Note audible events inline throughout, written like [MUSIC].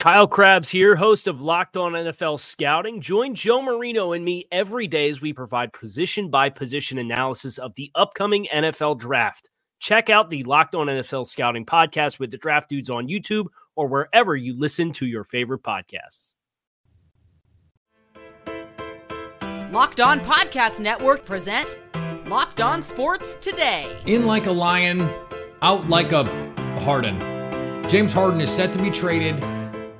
Kyle Crabbs here, host of Locked On NFL Scouting. Join Joe Marino and me every day as we provide position by position analysis of the upcoming NFL draft. Check out the Locked On NFL Scouting podcast with the draft dudes on YouTube or wherever you listen to your favorite podcasts. Locked On Podcast Network presents Locked On Sports Today. In like a lion, out like a Harden. James Harden is set to be traded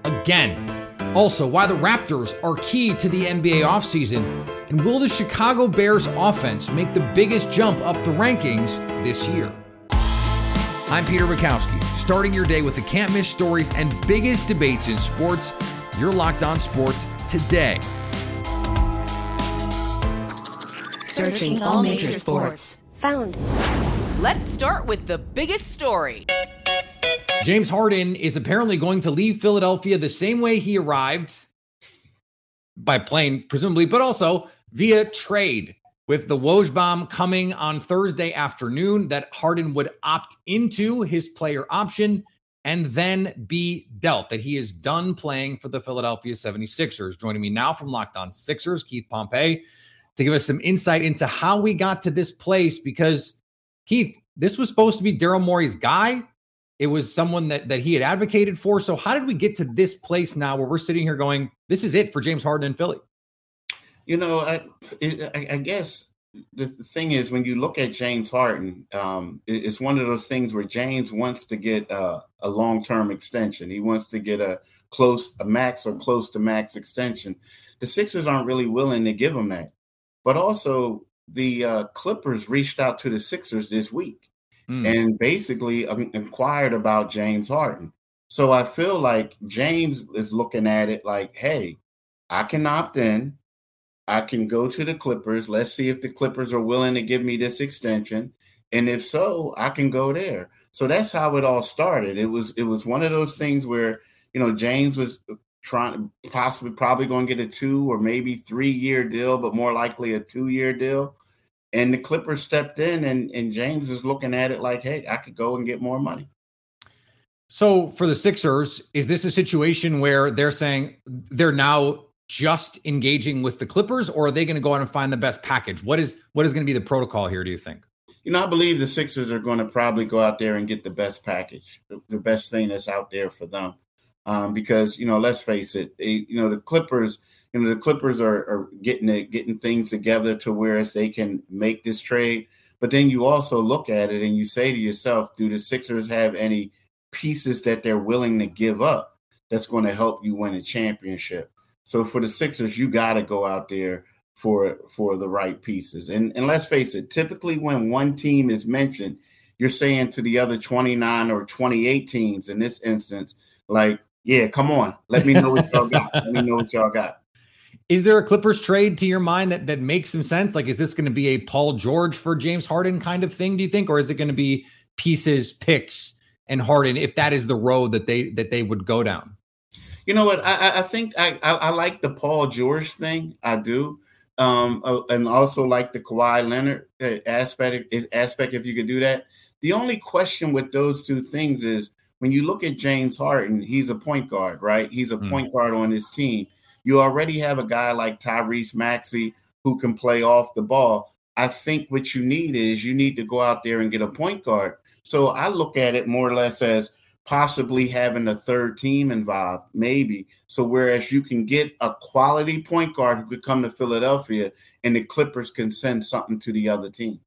again. Also, why the Raptors are key to the NBA offseason, and will the Chicago Bears offense make the biggest jump up the rankings this year? I'm Peter Bukowski, starting your day with the can't miss stories and biggest debates in sports. You're locked on sports today. Searching all major sports. Found. Let's start with the biggest story. James Harden is apparently going to leave Philadelphia the same way he arrived by plane, presumably, but also via trade. With the Woj bomb coming on Thursday afternoon, that Harden would opt into his player option and then be dealt, that he is done playing for the Philadelphia 76ers. Joining me now from Locked On Sixers, Keith Pompey, to give us some insight into how we got to this place. Because, Keith, this was supposed to be Daryl Morey's guy. It was someone that that he had advocated for. So how did we get to this place now where we're sitting here going, this is it for James Harden in Philly? You know, I, I, I guess the, thing is when you look at James Harden, um, it's one of those things where James wants to get a long-term extension. He wants to get a close, a max or close to max extension. The Sixers aren't really willing to give him that. But also, the uh, Clippers reached out to the Sixers this week mm. and basically um, inquired about James Harden. So I feel like James is looking at it like, hey, I can opt in. I can go to the Clippers. Let's see if the Clippers are willing to give me this extension. And if so, I can go there. So that's how it all started. It was it was one of those things where, you know, James was trying possibly probably going to get a two or maybe three year deal, but more likely a two year deal. And the Clippers stepped in, and, and James is looking at it like, hey, I could go and get more money. So for the Sixers, is this a situation where they're saying they're now just engaging with the Clippers, or are they going to go out and find the best package? What is what is going to be the protocol here? Do you think? You know, I believe the Sixers are going to probably go out there and get the best package, the, best thing that's out there for them. Um, because you know, let's face it, they, you know the Clippers you know the Clippers are, are getting it, getting things together to where they can make this trade. But then you also look at it and you say to yourself, do the Sixers have any pieces that they're willing to give up that's going to help you win a championship? So for the Sixers, you got to go out there for for the right pieces. And and let's face it, typically when one team is mentioned, you're saying to the other 29 or 28 teams in this instance, like, yeah, come on, let me know what y'all got. Let me know what y'all got. Is there a Clippers trade to your mind that that makes some sense? Like, is this going to be a Paul George for James Harden kind of thing? Do you think, or is it going to be pieces, picks, and Harden if that is the road that they that they would go down? You know what? I, I think I, I, I like the Paul George thing. I do, um, uh, and also like the Kawhi Leonard uh, aspect. Aspect, if you could do that. The only question with those two things is when you look at James Harden, he's a point guard, right? He's a mm. point guard on his team. You already have a guy like Tyrese Maxey who can play off the ball. I think what you need is you need to go out there and get a point guard. So I look at it more or less as possibly having a third team involved, maybe. So whereas you can get a quality point guard who could come to Philadelphia and the Clippers can send something to the other team.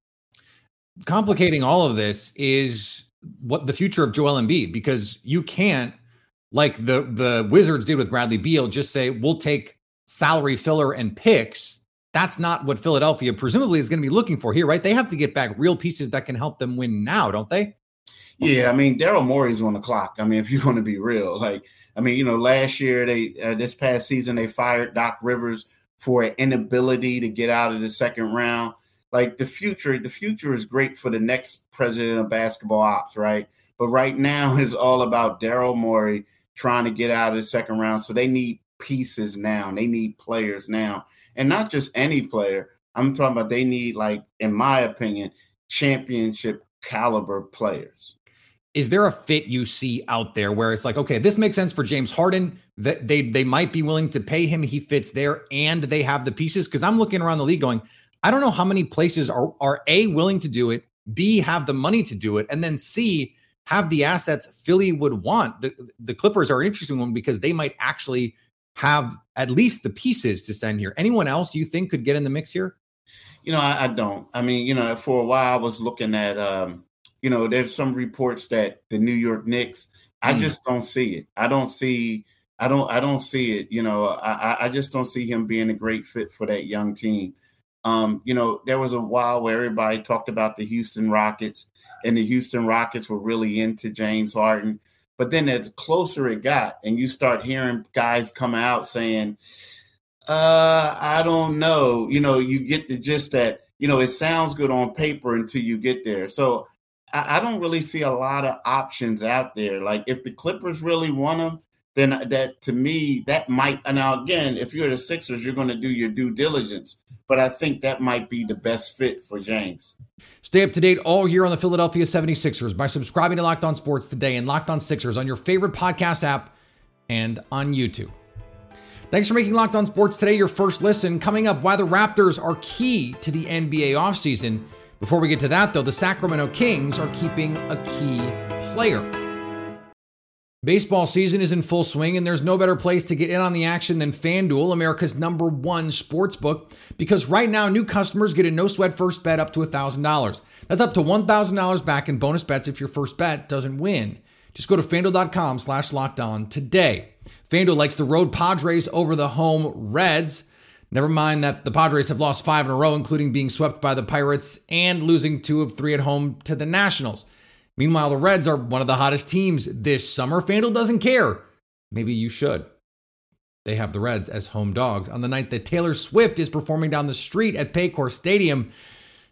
Complicating all of this is what the future of Joel Embiid because you can't like the the Wizards did with Bradley Beal, just say we'll take salary filler and picks. that's not what Philadelphia presumably is going to be looking for here, right? They have to get back real pieces that can help them win now, don't they? Yeah, I mean Daryl Morey's on the clock. I mean, if you [LAUGHS] want to be real, like I mean, you know, last year they uh, this past season they fired Doc Rivers for an inability to get out of the second round. Like the future, the future is great for the next president of basketball ops, right? But right now [LAUGHS] is all about Daryl Morey trying to get out of the second round. So they need pieces now. They need players now, and not just any player. I'm talking about they need, like, in my opinion, championship caliber players. Is there a fit you see out there where it's like, okay, this makes sense for James Harden? That they they might be willing to pay him. He fits there, and they have the pieces. Because I'm looking around the league, going, I don't know how many places are are a willing to do it, b have the money to do it, and then c have the assets Philly would want. The the Clippers are an interesting one because they might actually have at least the pieces to send here. Anyone else you think could get in the mix here? You know, I, I don't. I mean, you know, for a while I was looking at um, you know, there's some reports that the New York Knicks, I mm. just don't see it. I don't see I don't I don't see it. You know, I I just don't see him being a great fit for that young team. Um, you know, there was a while where everybody talked about the Houston Rockets, and the Houston Rockets were really into James Harden. But then as closer it got, and you start hearing guys come out saying, uh, I don't know. You know, you get the gist that, you know, it sounds good on paper until you get there. So I, I don't really see a lot of options out there. Like if the Clippers really want him, then that to me, that might now again, if you're the Sixers, you're going to do your due diligence but I think that might be the best fit for James. Stay up to date all year on the Philadelphia 76ers by subscribing to Locked On Sports today and Locked On Sixers on your favorite podcast app and on YouTube. Thanks for making Locked On Sports today your first listen. Coming up, why the Raptors are key to the NBA offseason. Before we get to that, though, the Sacramento Kings are keeping a key player. Baseball season is in full swing, and there's no better place to get in on the action than FanDuel, America's number one sports book, because right now new customers get a no sweat first bet up to $1,000. That's up to $1,000 back in bonus bets if your first bet doesn't win. Just go to fanduel.com slash locked on today. FanDuel likes the road Padres over the home Reds. Never mind that the Padres have lost five in a row, including being swept by the Pirates and losing two of three at home to the Nationals. Meanwhile, the Reds are one of the hottest teams this summer. FanDuel doesn't care. Maybe you should. They have the Reds as home dogs on the night that Taylor Swift is performing down the street at Paycor Stadium.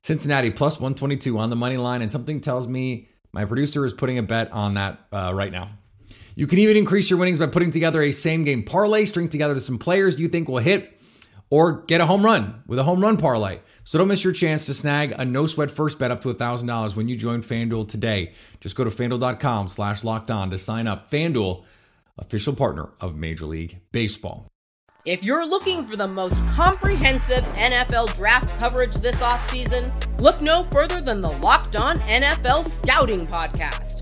Cincinnati plus 122 on the money line, and something tells me my producer is putting a bet on that uh, right now. You can even increase your winnings by putting together a same game parlay, string together some players you think will hit, or get a home run with a home run parlay. So don't miss your chance to snag a no sweat first bet up to $1,000 when you join FanDuel today. Just go to fanduel.com slash locked on to sign up. FanDuel, official partner of Major League Baseball. If you're looking for the most comprehensive NFL draft coverage this offseason, look no further than the Locked On NFL Scouting Podcast.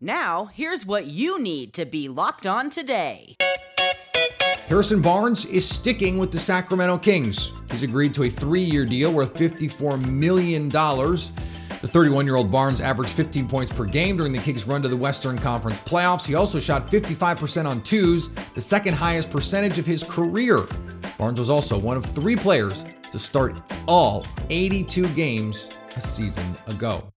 Now, here's what you need to be locked on today. Harrison Barnes is sticking with the Sacramento Kings. He's agreed to a three year deal worth $54 million. The 31 year old Barnes averaged 15 points per game during the Kings' run to the Western Conference playoffs. He also shot 55% on twos, the second highest percentage of his career. Barnes was also one of three players to start all 82 games a season ago.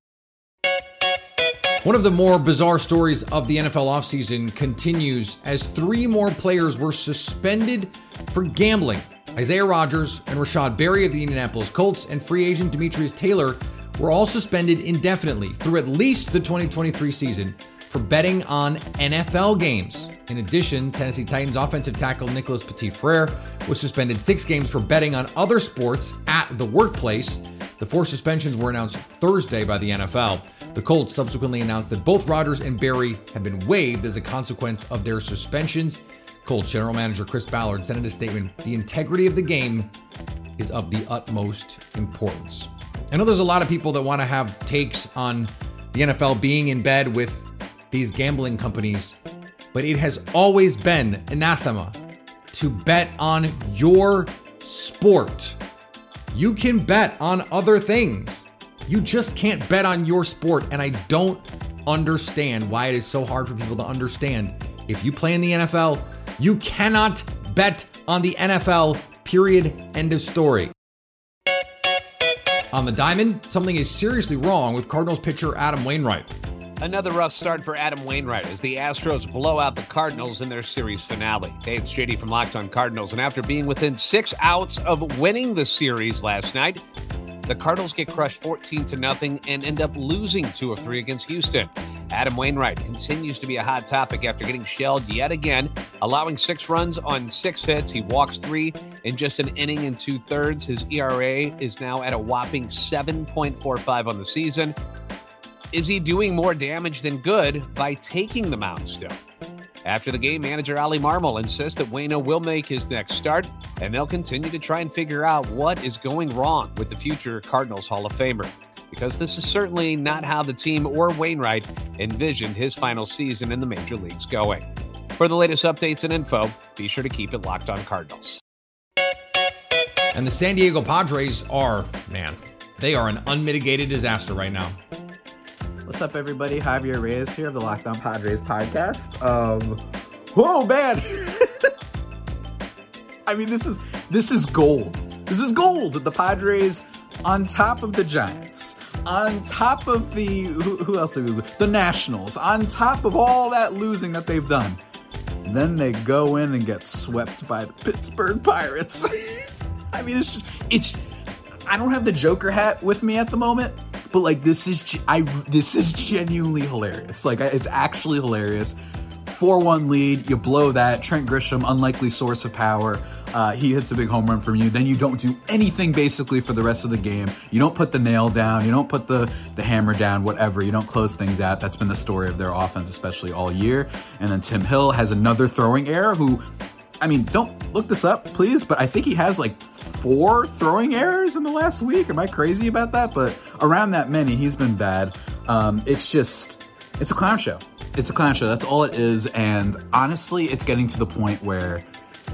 One of the more bizarre stories of the NFL offseason continues as three more players were suspended for gambling. Isaiah Rodgers and Rashod Berry of the Indianapolis Colts and free agent Demetrius Taylor were all suspended indefinitely through at least the 2023 season for betting on NFL games. In addition, Tennessee Titans offensive tackle Nicholas Petit-Frere was suspended six games for betting on other sports at the workplace. The four suspensions were announced Thursday by the NFL. The Colts subsequently announced that both Rodgers and Berry had been waived as a consequence of their suspensions. Colts general manager Chris Ballard said in a statement, "The integrity of the game is of the utmost importance. I know there's a lot of people that want to have takes on the NFL being in bed with these gambling companies, but it has always been anathema to bet on your sport. You can bet on other things. You just can't bet on your sport. And I don't understand why it is so hard for people to understand. If you play in the NFL, you cannot bet on the NFL, period. End of story. On the diamond, something is seriously wrong with Cardinals pitcher Adam Wainwright. Another rough start for Adam Wainwright as the Astros blow out the Cardinals in their series finale. Hey, it's JD from Locked On Cardinals, and after being within six outs of winning the series last night, the Cardinals get crushed 14 to nothing and end up losing two of three against Houston. Adam Wainwright continues to be a hot topic after getting shelled yet again, allowing six runs on six hits. He walks three in just an inning and two thirds. His ERA is now at a whopping 7.45 on the season. Is he doing more damage than good by taking the mound still? After the game, manager Oli Marmol insists that Wayno will make his next start, and they'll continue to try and figure out what is going wrong with the future Cardinals Hall of Famer. Because this is certainly not how the team or Wainwright envisioned his final season in the major leagues going. For the latest updates and info, be sure to keep it locked on Cardinals. And the San Diego Padres are, man, they are an unmitigated disaster right now. What's up, everybody? Javier Reyes here of the Locked On Padres podcast. Um, oh man, [LAUGHS] I mean this is this is gold. This is gold. The Padres on top of the Giants, on top of the who, who else? The Nationals, on top of all that losing that they've done. Then they go in and get swept by the Pittsburgh Pirates. [LAUGHS] I mean, it's just it's. I don't have the Joker hat with me at the moment, but like this is I this is genuinely hilarious. Like it's actually hilarious. 4-1 lead, you blow that. Trent Grisham, unlikely source of power. Uh, he hits a big home run from you. Then you don't do anything basically for the rest of the game. You don't put the nail down. You don't put the, the hammer down, whatever. You don't close things out. That's been the story of their offense, especially all year. And then Tim Hill has another throwing error who, I mean, don't look this up, please, but I think he has like four throwing errors in the last week. Am I crazy about that? But around that many, he's been bad. Um, it's just, it's a clown show. It's a clown show. That's all it is. And honestly, it's getting to the point where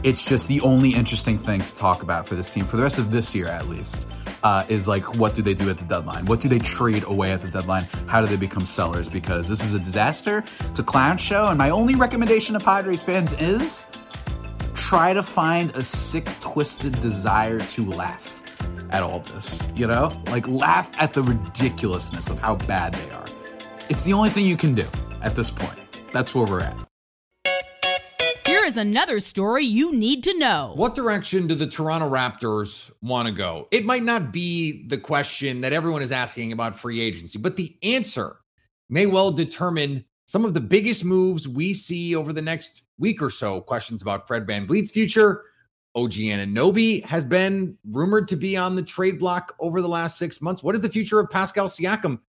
it's just the only interesting thing to talk about for this team for the rest of this year, at least. Uh, is like, what do they do at the deadline? What do they trade away at the deadline? How do they become sellers? Because this is a disaster. It's a clown show. And my only recommendation to Padres fans is try to find a sick, twisted desire to laugh at all this. You know? Like, laugh at the ridiculousness of how bad they are. It's the only thing you can do at this point. That's where we're at. Here is another story you need to know. What direction do the Toronto Raptors want to go? It might not be the question that everyone is asking about free agency, but the answer may well determine some of the biggest moves we see over the next week or so. Questions about Fred Van VanVleet's future. OG Anunoby has been rumored to be on the trade block over the last six months. What is the future of Pascal Siakam?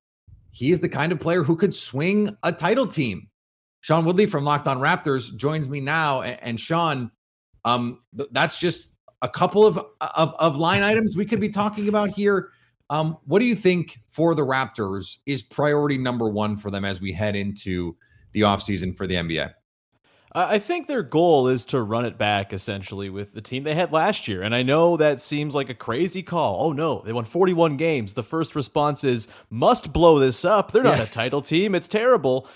He is the kind of player who could swing a title team. Sean Woodley from Locked On Raptors joins me now, and, Sean, um, th- that's just a couple of, of of line items we could be talking about here. Um, what do you think for the Raptors is priority number one for them as we head into the offseason for the NBA? I think their goal is to run it back essentially with the team they had last year. And I know that seems like a crazy call. Oh no, they won 41 games. The first response is must blow this up. They're not Yeah. a title team. It's terrible.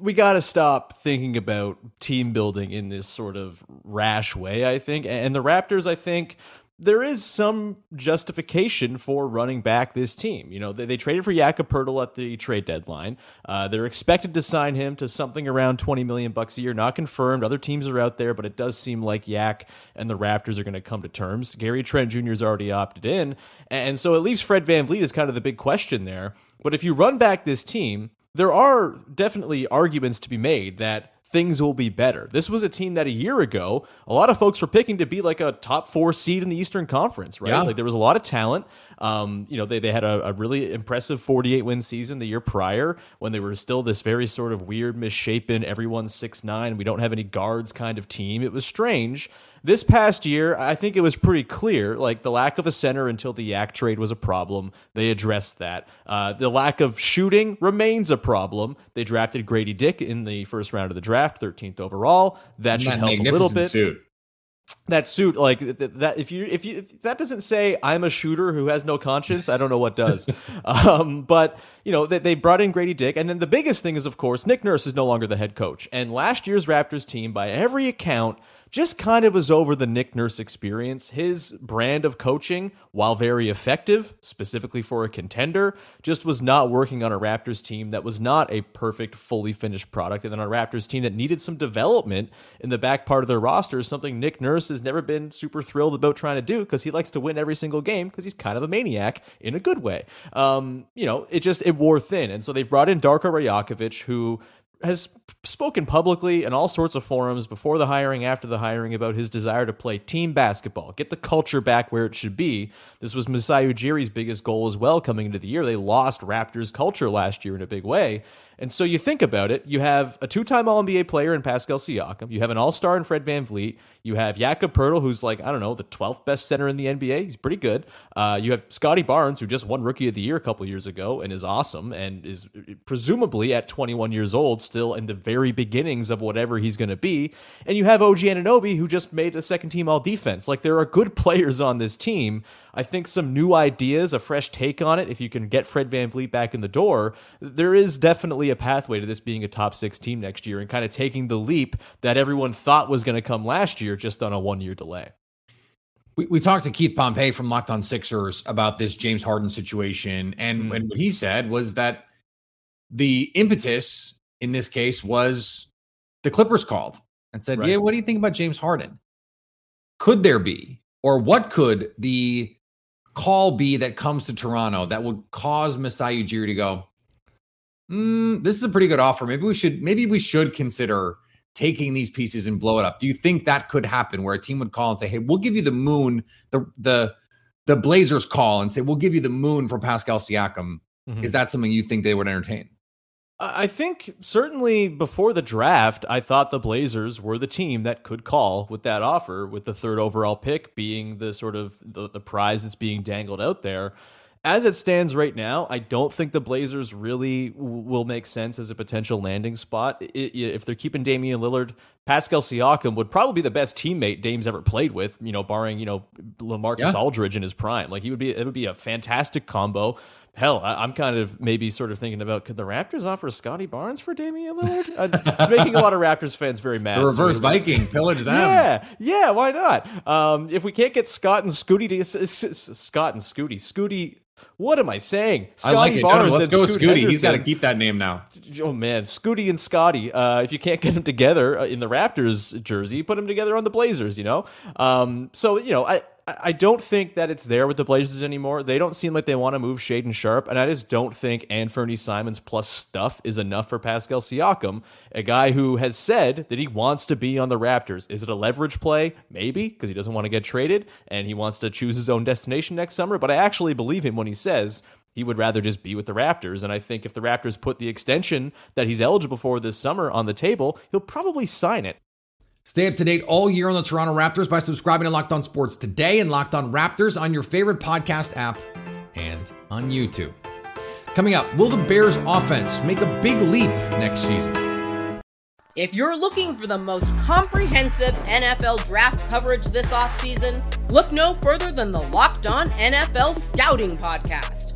We got to stop thinking about team building in this sort of rash way, I think. And the Raptors, I think, there is some justification for running back this team. You know, they, they traded for Jakob Poeltl at the trade deadline. Uh, they're expected to sign him to something around 20 million bucks a year. Not confirmed. Other teams are out there, but it does seem like Yak and the Raptors are going to come to terms. Gary Trent Jr. has already opted in. And so it leaves Fred VanVleet as kind of the big question there. But if you run back this team, there are definitely arguments to be made that things will be better. This was a team that a year ago, a lot of folks were picking to be like a top four seed in the Eastern Conference, right? Yeah. Like there was a lot of talent. Um, you know, they, they had a, a really impressive 48 win season the year prior when they were still this very sort of weird, misshapen, everyone's six nine. We don't have any guards kind of team. It was strange. This past year, I think it was pretty clear. Like the lack of a center until the Yak trade was a problem. They addressed that. Uh, the lack of shooting remains a problem. They drafted Gradey Dick in the first round of the draft, 13th overall. That should help a little bit Suit. that suit like th- th- that if you if you if that doesn't say i'm a shooter who has no conscience i don't know what does [LAUGHS] um, but you know they, they brought in gradey dick and then the biggest thing is of course nick nurse is no longer the head coach and last year's raptors team by every account just kind of was over the Nick Nurse experience. His brand of coaching, while very effective, specifically for a contender, just was not working on a Raptors team that was not a perfect, fully finished product. And then a Raptors team that needed some development in the back part of their roster, something Nick Nurse has never been super thrilled about trying to do because he likes to win every single game because he's kind of a maniac in a good way. Um, you know, it just, it wore thin. And so they brought in Darko Rajakovic, who has spoken publicly in all sorts of forums before the hiring, after the hiring, about his desire to play team basketball, get the culture back where it should be. This was Masai Ujiri's biggest goal as well coming into the year. They lost Raptors culture last year in a big way. And so you think about it, you have a two-time All-NBA player in Pascal Siakam, you have an All-Star in Fred VanVleet, you have Jakob Poeltl, who's like, I don't know, the 12th best center in the NBA. He's pretty good. Uh, you have Scottie Barnes, who just won Rookie of the Year a couple years ago and is awesome and is presumably at 21 years old still in the very beginnings of whatever he's going to be. And you have OG Anunoby, who just made a second team all defense. Like there are good players on this team. I think some new ideas, a fresh take on it, if you can get Fred VanVleet back in the door, there is definitely a pathway to this being a top six team next year and kind of taking the leap that everyone thought was going to come last year just on a one year delay. We, we talked to Keith Pompey from Locked On Sixers about this James Harden situation, and, Mm. and what he said was that the impetus in this case was the Clippers called and said, Right. "Yeah, what do you think about James Harden? Could there be, or what could the call be that comes to Toronto that would cause Masai Ujiri to go, "Hmm, this is a pretty good offer. Maybe we should, maybe we should consider." taking these pieces and blow it up. Do you think that could happen where a team would call and say, "Hey, we'll give you the moon, the the the Blazers call and say, "We'll give you the moon for Pascal Siakam." Mhm. Is that something you think they would entertain? I I think certainly before the draft, I thought the Blazers were the team that could call with that offer, with the third overall pick being the sort of the, the prize that's being dangled out there. As it stands right now, I don't think the Blazers really w- will make sense as a potential landing spot. I- i- if they're keeping Damian Lillard, Pascal Siakam would probably be the best teammate Dame's ever played with, you know, barring, you know, LaMarcus Yeah. Aldridge in his prime. Like he would be it would be a fantastic combo. Hell, I, I'm kind of maybe sort of thinking about could the Raptors offer Scotty Barnes for Damian Lillard? Uh, it's [LAUGHS] making a lot of Raptors fans very mad. The reverse So- Viking pillage them. Yeah, yeah, why not? Um, if we can't get Scott and Scooty to Scott and Scooty, Scooty. What am I saying? I like Scotty it. No, no, Barnes let's go Scoot Scooty. He's got to keep that name now. Oh man, Scooty and Scotty. Uh, if you can't get them together uh, in the Raptors jersey, put them together on the Blazers. You know. Um, so you know, I I don't think that it's there with the Blazers anymore. They don't seem like they want to move Shaedon Sharpe, and I just don't think Anthony Simons plus stuff is enough for Pascal Siakam, a guy who has said that he wants to be on the Raptors. Is it a leverage play? Maybe because he doesn't want to get traded and he wants to choose his own destination next summer. But I actually believe him when he says he would rather just be with the Raptors. And I think if the Raptors put the extension that he's eligible for this summer on the table, he'll probably sign it. Stay up to date all year on the Toronto Raptors by subscribing to Locked On Sports today and Locked On Raptors on your favorite podcast app and on YouTube. Coming up, will the Bears offense make a big leap next season? If you're looking for the most comprehensive NFL draft coverage this offseason, look no further than the Locked On NFL Scouting Podcast.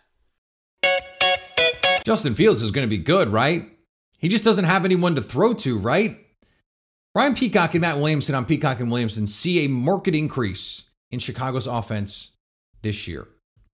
Justin Fields is going to be good, right? He just doesn't have anyone to throw to, right? Brian Peacock and Matt Williamson on Peacock and Williamson see a market increase in Chicago's offense this year.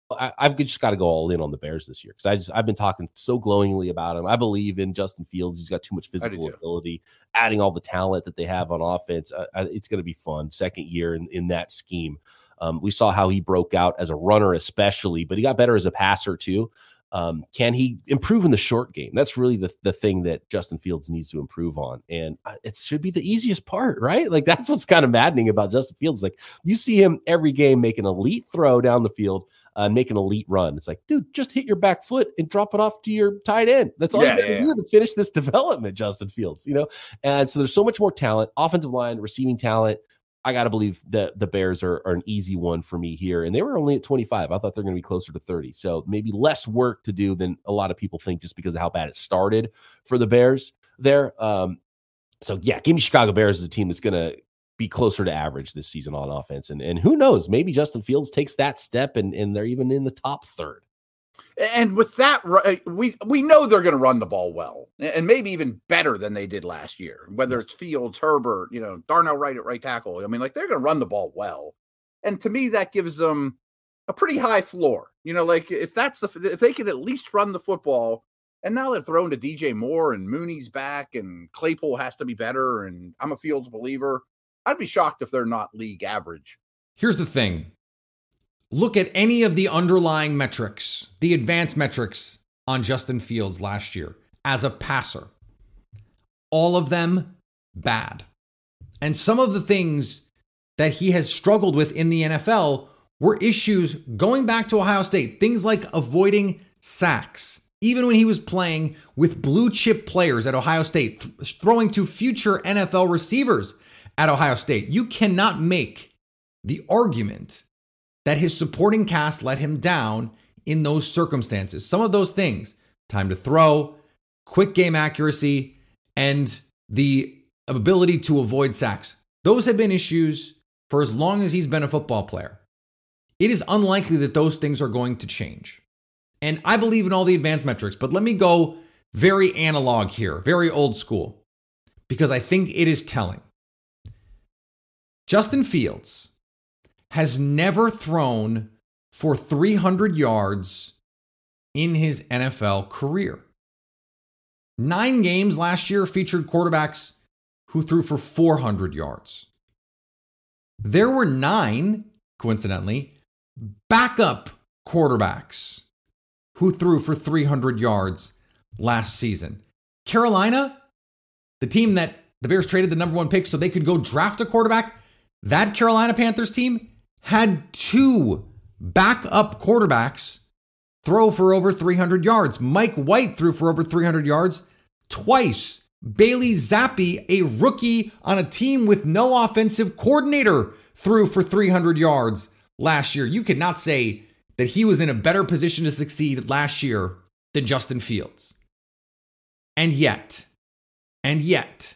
I, I've just got to go all in on the Bears this year because I just I've been talking so glowingly about him. I believe in Justin Fields. He's got too much physical ability. Adding all the talent that they have on offense, uh, it's going to be fun. Second year in, in that scheme. Um, we saw how he broke out as a runner, especially, but he got better as a passer too. Um, can he improve in the short game? That's really the, the thing that Justin Fields needs to improve on. And uh, it should be the easiest part, right? Like that's what's kind of maddening about Justin Fields. Like you see him every game make an elite throw down the field, uh, make an elite run. It's like, dude, just hit your back foot and drop it off to your tight end. That's all Yeah, you got to do to finish this [LAUGHS] development, Justin Fields, you know? And so there's so much more talent, offensive line, receiving talent. I got to believe that the Bears are, are an easy one for me here. And they were only at 25. I thought they're going to be closer to 30. So maybe less work to do than a lot of people think just because of how bad it started for the Bears there. Um, so yeah, give me Chicago Bears as a team that's going to be closer to average this season on offense. And, and who knows, maybe Justin Fields takes that step and, and they're even in the top third. And with that, uh, we we know they're going to run the ball well, and maybe even better than they did last year. Whether it's Fields, Herbert, you know, Darnell Wright at right tackle. I mean, like they're going to run the ball well, and to me, that gives them a pretty high floor. You know, like if that's the if they can at least run the football, and now they're thrown to DJ Moore and Mooney's back, and Claypool has to be better, and I'm a Fields believer. I'd be shocked if they're not league average. Here's the thing look at any of the underlying metrics, the advanced metrics on Justin Fields last year as a passer. All of them bad. And some of the things that he has struggled with in the NFL were issues going back to Ohio State, things like avoiding sacks. Even when he was playing with blue chip players at Ohio State, th- throwing to future NFL receivers at Ohio State, you cannot make the argument that his supporting cast let him down in those circumstances. Some of those things time to throw, quick game accuracy, and the ability to avoid sacks. Those have been issues for as long as he's been a football player. It is unlikely that those things are going to change. And I believe in all the advanced metrics, but let me go very analog here, very old school, because I think it is telling. Justin Fields has never thrown for 300 yards in his NFL career. Nine games last year featured quarterbacks who threw for 400 yards. There were nine, coincidentally, backup quarterbacks who threw for 300 yards last season. Carolina, the team that the Bears traded the number one pick so they could go draft a quarterback, that Carolina Panthers team had two backup quarterbacks throw for over 300 yards. Mike White threw for over 300 yards twice. Bailey Zappe, a rookie on a team with no offensive coordinator, threw for 300 yards last year. You could not say that he was in a better position to succeed last year than Justin Fields. And yet, and yet,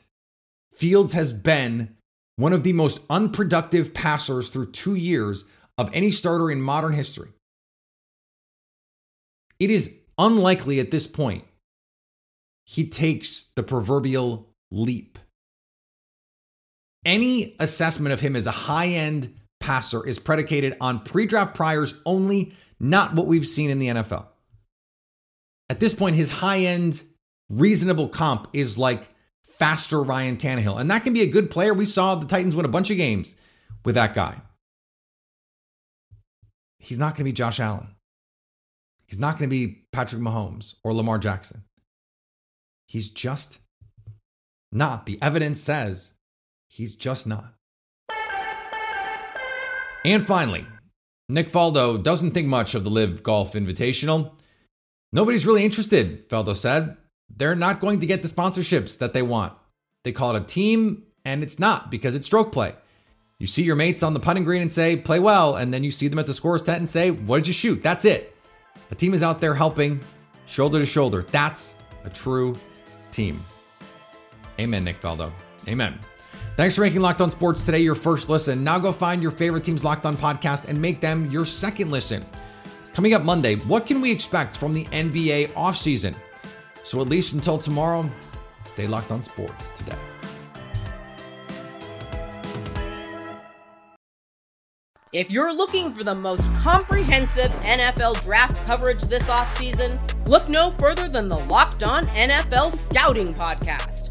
Fields has been one of the most unproductive passers through two years of any starter in modern history. It is unlikely at this point he takes the proverbial leap. Any assessment of him as a high end passer is predicated on pre draft priors only, not what we've seen in the NFL. At this point, his high end, reasonable comp is like faster Ryan Tannehill. And that can be a good player. We saw the Titans win a bunch of games with that guy. He's not going to be Josh Allen. He's not going to be Patrick Mahomes or Lamar Jackson. He's just not. The evidence says he's just not. And finally, Nick Faldo doesn't think much of the LIV Golf Invitational. Nobody's really interested, Faldo said. They're not going to get the sponsorships that they want. They call it a team, and it's not because it's stroke play. You see your mates on the putting green and say, play well, and then you see them at the scores tent and say, what did you shoot? That's it. A team is out there helping, shoulder to shoulder. That's a true team. Amen, Nick Faldo. Amen. Thanks for making Locked On Sports today your first listen. Now go find your favorite team's Locked On podcast and make them your second listen. Coming up Monday, what can we expect from the NBA offseason? So at least until tomorrow, stay locked on sports today. If you're looking for the most comprehensive NFL draft coverage this offseason, look no further than the Locked On NFL Scouting Podcast.